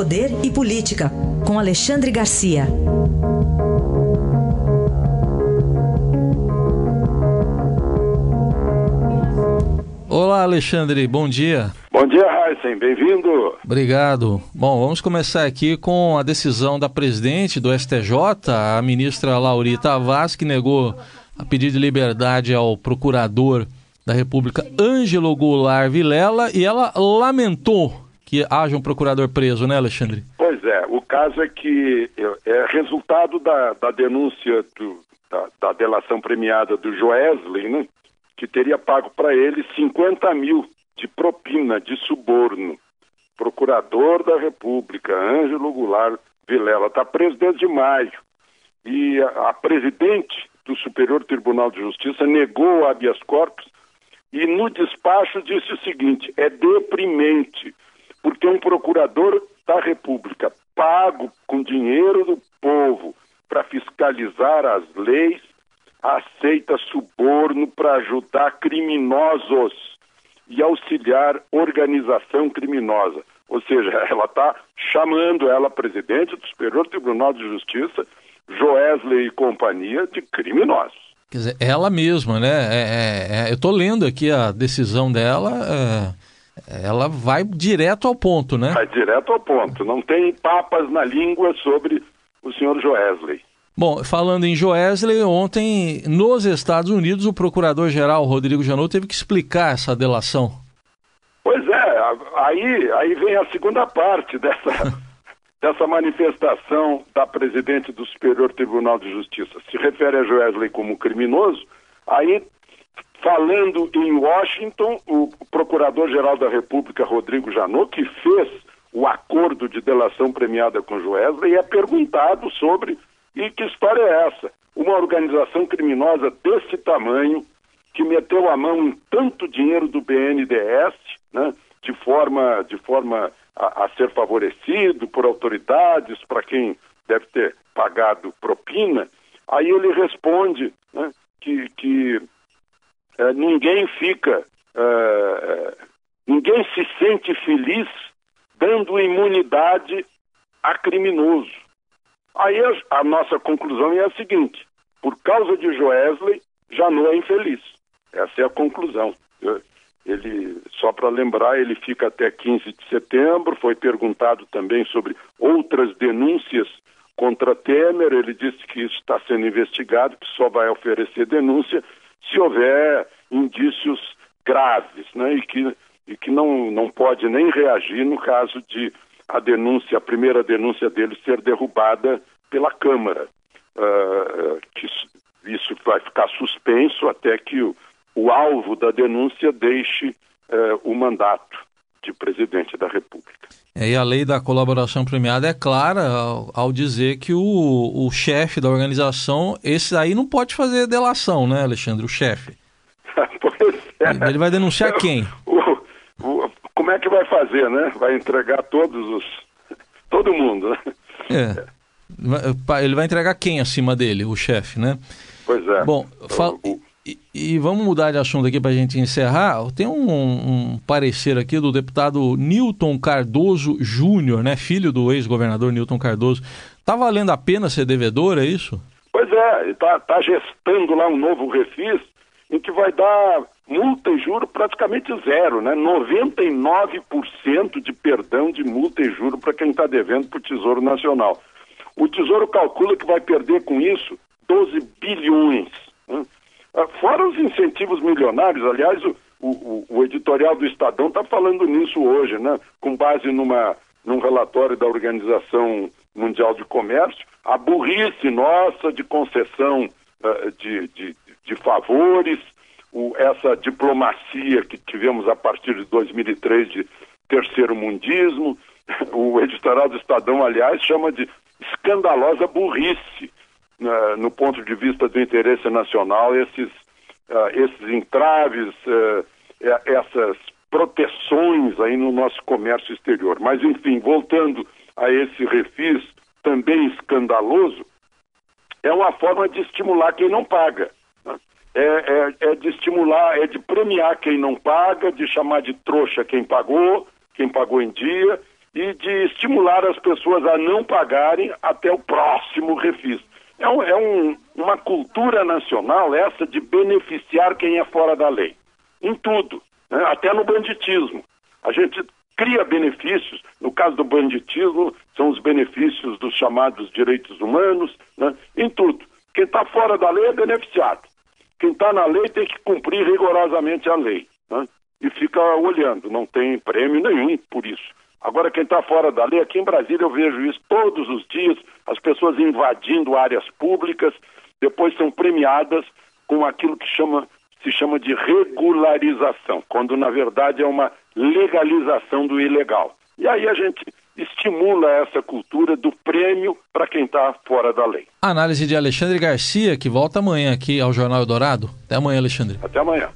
Poder e Política, com Alexandre Garcia. Olá, Alexandre, bom dia. Bom dia, Heisen, bem-vindo. Obrigado. Bom, vamos começar aqui com a decisão da presidente do STJ, a ministra Laurita Vaz, que negou a pedido de liberdade ao procurador da República, Ângelo Goulart Vilela, e ela lamentou que haja um procurador preso, né, Alexandre? Pois é, o caso é que é resultado da, da denúncia do, da, da, delação premiada do Joesley, né, que teria pago para ele 50 mil de propina, de suborno. Procurador da República, Ângelo Goulart Vilela, está preso desde maio. E a, a presidente do Superior Tribunal de Justiça negou o habeas corpus e no despacho disse o seguinte: é deprimente porque um procurador da República, pago com dinheiro do povo para fiscalizar as leis, aceita suborno para ajudar criminosos e auxiliar organização criminosa. Ou seja, ela está chamando ela presidente do Superior Tribunal de Justiça, Joesley e companhia, de criminosos. Quer dizer, ela mesma, né? É, é, é, eu estou lendo aqui a decisão dela. Ela vai direto ao ponto, né? Vai direto ao ponto. Não tem papas na língua sobre o senhor Joesley. Bom, falando em Joesley, ontem nos Estados Unidos o procurador-geral Rodrigo Janot teve que explicar essa delação. Pois é, aí, aí vem a segunda parte dessa, dessa manifestação da presidente do Superior Tribunal de Justiça. Se refere a Joesley como criminoso, aí Falando em Washington, o Procurador-Geral da República, Rodrigo Janot, que fez o acordo de delação premiada com Joesley, é perguntado sobre e que história é essa? Uma organização criminosa desse tamanho, que meteu a mão em tanto dinheiro do BNDES, né, de forma, de forma a, a ser favorecido por autoridades, para quem deve ter pagado propina, aí ele responde né, que, que é, ninguém fica, é, ninguém se sente feliz dando imunidade a criminoso. Aí a, a nossa conclusão é a seguinte: por causa de Joesley, não é infeliz. Essa é a conclusão. Ele, só para lembrar, ele fica até 15 de setembro. Foi perguntado também sobre outras denúncias contra Temer. Ele disse que isso está sendo investigado, que só vai oferecer denúncia se houver indícios graves, né, e que, e que não, não pode nem reagir no caso de a denúncia, a primeira denúncia dele ser derrubada pela Câmara, uh, que isso vai ficar suspenso até que o, o alvo da denúncia deixe uh, o mandato de presidente da República. É, e a lei da colaboração premiada é clara ao, ao dizer que o, o chefe da organização, esse aí não pode fazer delação, né, Alexandre? O chefe. pois é. Ele vai denunciar quem? O, o, como é que vai fazer, né? Vai entregar todos os. todo mundo, né? É. Ele vai entregar quem acima dele, o chefe, né? Pois é. Bom, fala... E, e, vamos mudar de assunto aqui para a gente encerrar. Tem um, um, parecer aqui do deputado Newton Cardoso Júnior, né, filho do ex-governador Newton Cardoso. Está valendo a pena ser devedor, é isso? Pois é, está tá gestando lá um novo refis em que vai dar multa e juro praticamente zero, né? 99% de perdão de multa e juro para quem está devendo para o Tesouro Nacional. O Tesouro calcula que vai perder com isso 12 bilhões. Né? Ah, fora os incentivos milionários, aliás, o, o, o editorial do Estadão está falando nisso hoje, né? com base numa, num relatório da Organização Mundial de Comércio, a burrice nossa de concessão uh, de, de, de, favores, o, essa diplomacia que tivemos a partir de 2003 de terceiro mundismo. O editorial do Estadão, aliás, chama de escandalosa burrice uh, no ponto de vista do interesse nacional, esses, uh, esses entraves, uh, essas proteções aí no nosso comércio exterior. Mas, enfim, voltando a esse refis também escandaloso, é uma forma de estimular quem não paga. Né? É, é, é, de estimular, é de premiar quem não paga, de chamar de trouxa quem pagou, quem pagou em dia, e de estimular as pessoas a não pagarem até o próximo refis. É, um, é um, uma cultura nacional essa de beneficiar quem é fora da lei, em tudo, né? até no banditismo. A gente cria benefícios, no caso do banditismo, são os benefícios dos chamados direitos humanos, né? em tudo. Quem está fora da lei é beneficiado. Quem está na lei tem que cumprir rigorosamente a lei. Né? E fica olhando, não tem prêmio nenhum por isso. Agora, quem está fora da lei, aqui em Brasília eu vejo isso todos os dias, as pessoas invadindo áreas públicas, depois são premiadas com aquilo que chama, se chama de regularização, quando na verdade é uma legalização do ilegal. E aí a gente estimula essa cultura do prêmio para quem está fora da lei. Análise de Alexandre Garcia, que volta amanhã aqui ao Jornal Eldorado. Até amanhã, Alexandre. Até amanhã.